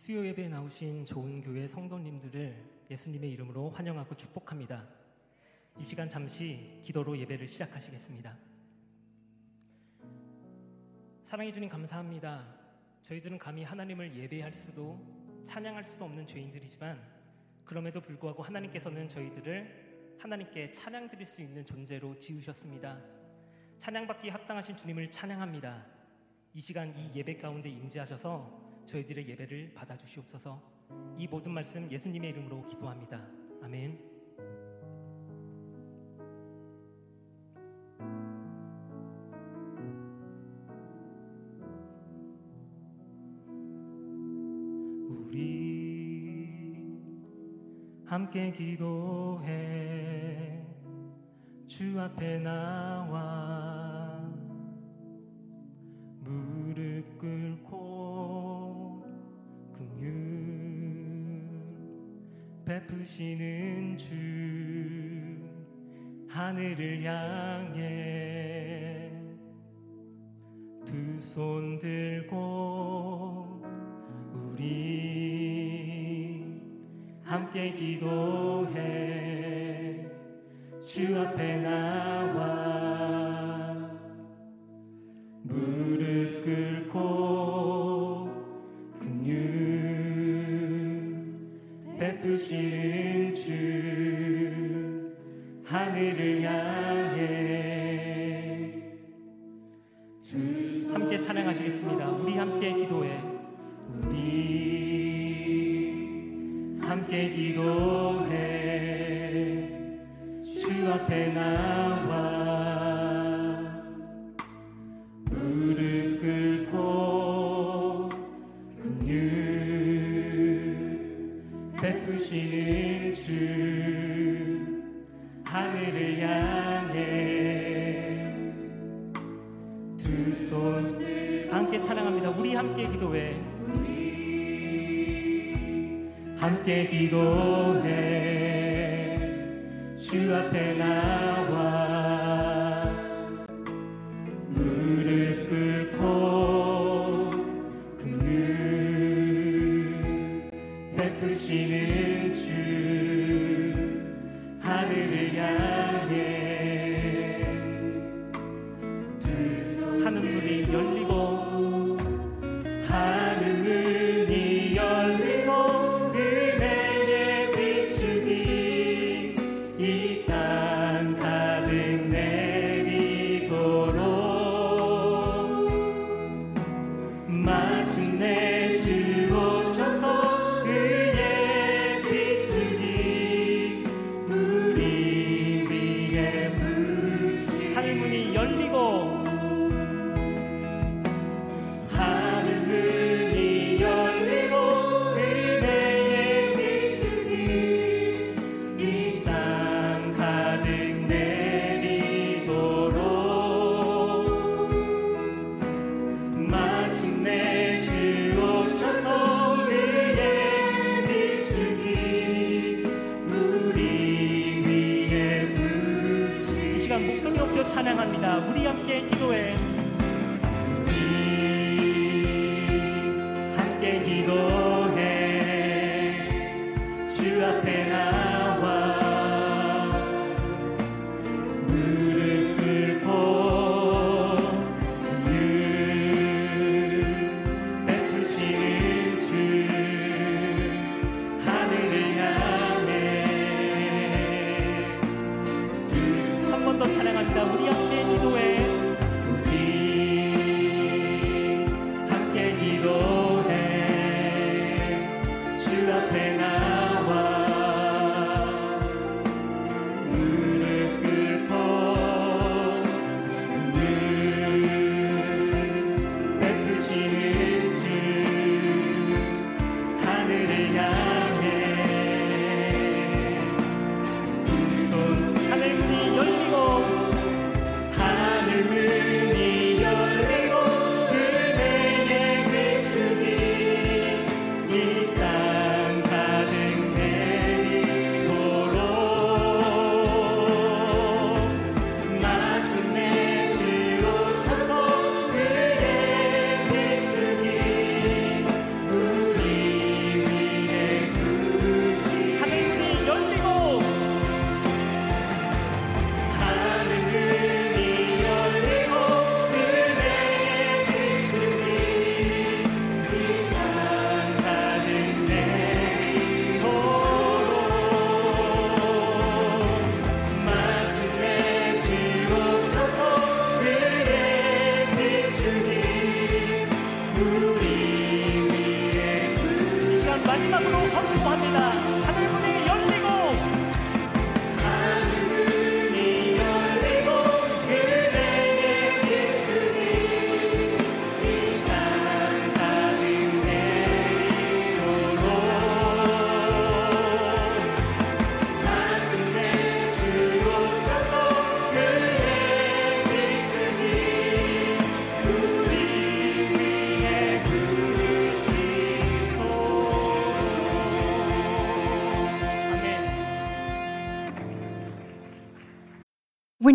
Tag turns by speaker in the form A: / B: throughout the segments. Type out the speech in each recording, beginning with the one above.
A: 수요 예배에 나오신 좋은 교회 성도님들을 예수님의 이름으로 환영하고 축복합니다. 이 시간 잠시 기도로 예배를 시작하시겠습니다. 사랑해 주님 감사합니다. 저희들은 감히 하나님을 예배할 수도 찬양할 수도 없는 죄인들이지만 그럼에도 불구하고 하나님께서는 저희들을 하나님께 찬양 드릴 수 있는 존재로 지으셨습니다. 찬양받기 합당하신 주님을 찬양합니다. 이 시간 이 예배 가운데 임재하셔서 저희들의 예배를 받아주시옵소서 이 모든 말씀 예수님의 이름으로 기도합니다. 아멘. 우리 함께 기도해 주 앞에 나와 무릎 꿇고 베푸시는 주 하늘을 향해 두 손 들고 우리 함께 기도해. 주 앞에 나와 무릎 꿇고 베 기도해. 함께 기도해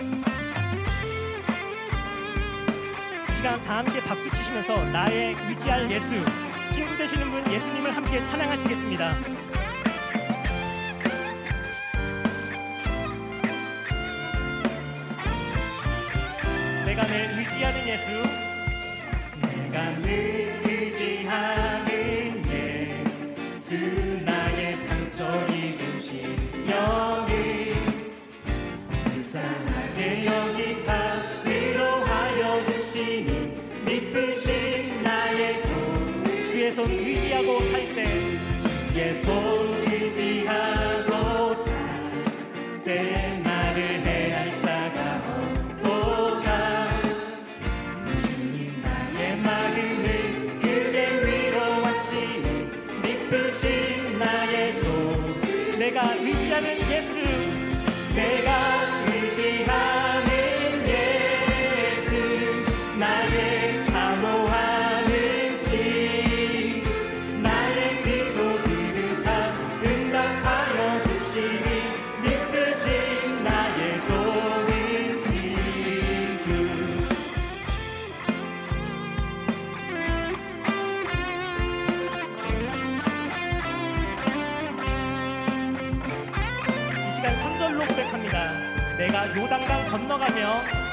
A: 이 시간 다 함께 박수 치시면서 나의 의지할 예수 친구 되시는 분 예수님을 함께 찬양하시겠습니다. 내가 늘 의지하는 예수 내가 늘 의지하는 예수 나의 상처 입으신 영이 불쌍 건너가며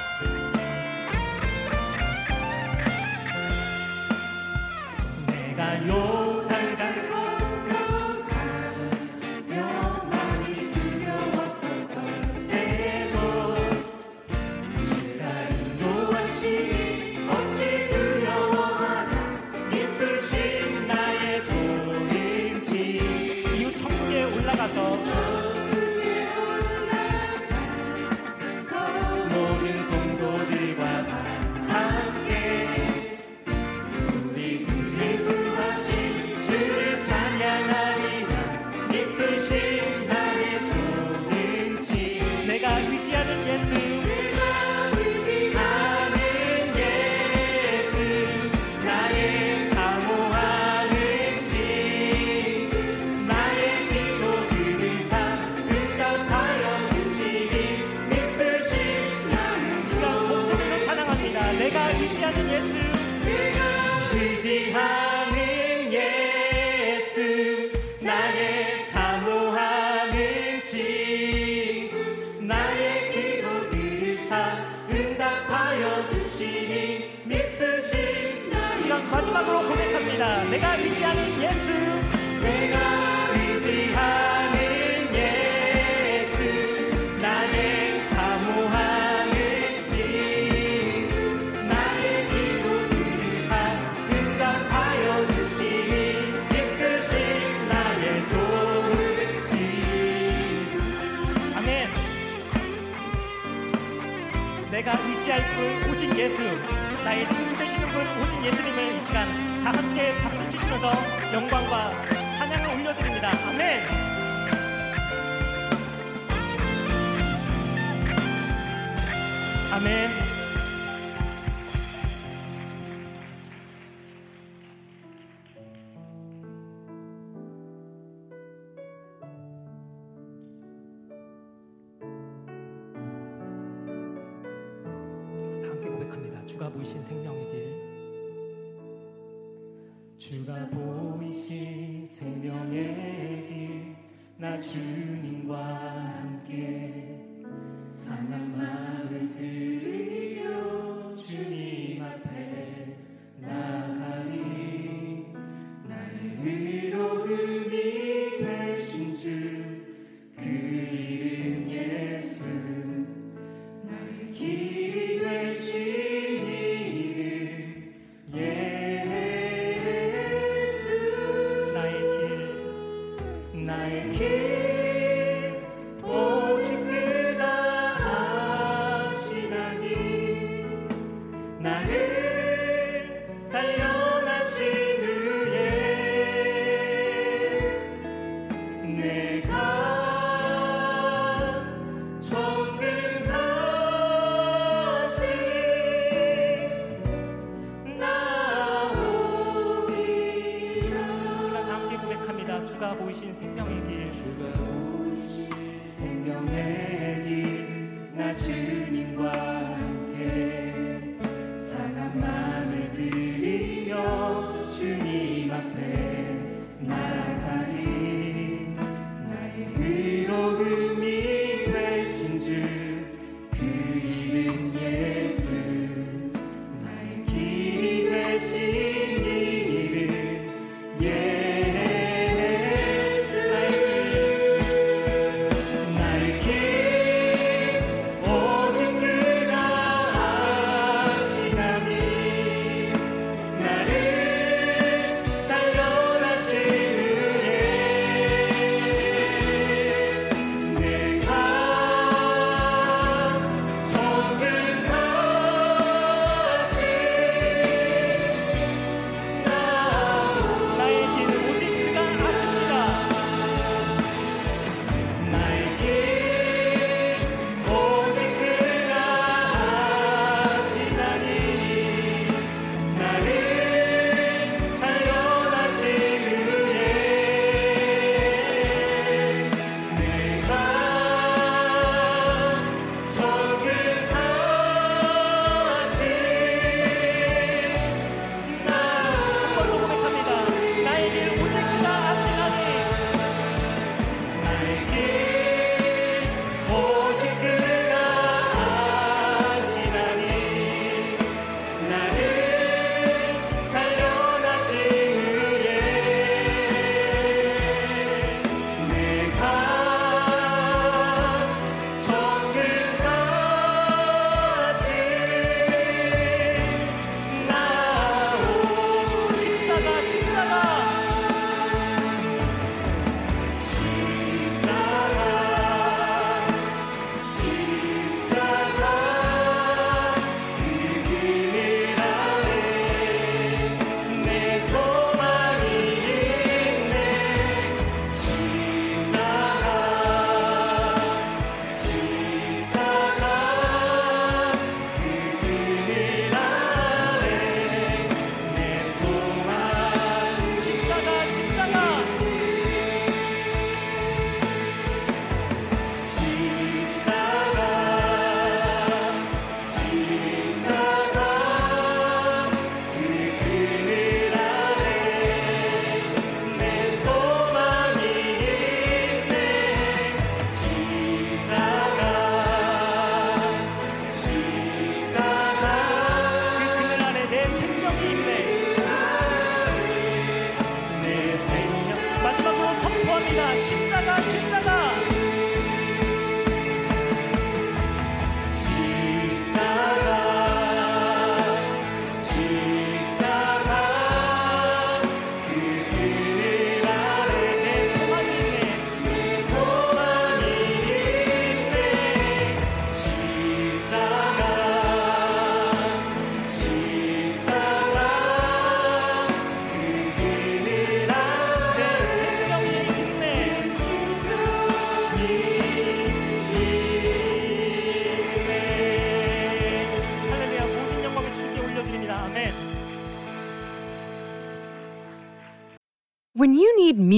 A: 지 고백합니다. 내가 의지하는 예수. 내가 의지하는 예수. 나의 사모하는 지 나의 기도 들으사 응답하여 주시니 이끄신 나의 좋은 친구 아멘. 내가 의지할 분 오직 예수 나의 친구 분 오직 예수님을 이 시간 다 함께 박수 치시면서 영광과 찬양을 올려드립니다 아멘 아멘 다 함께 고백합니다. 주가 보이신 생명의 길. 주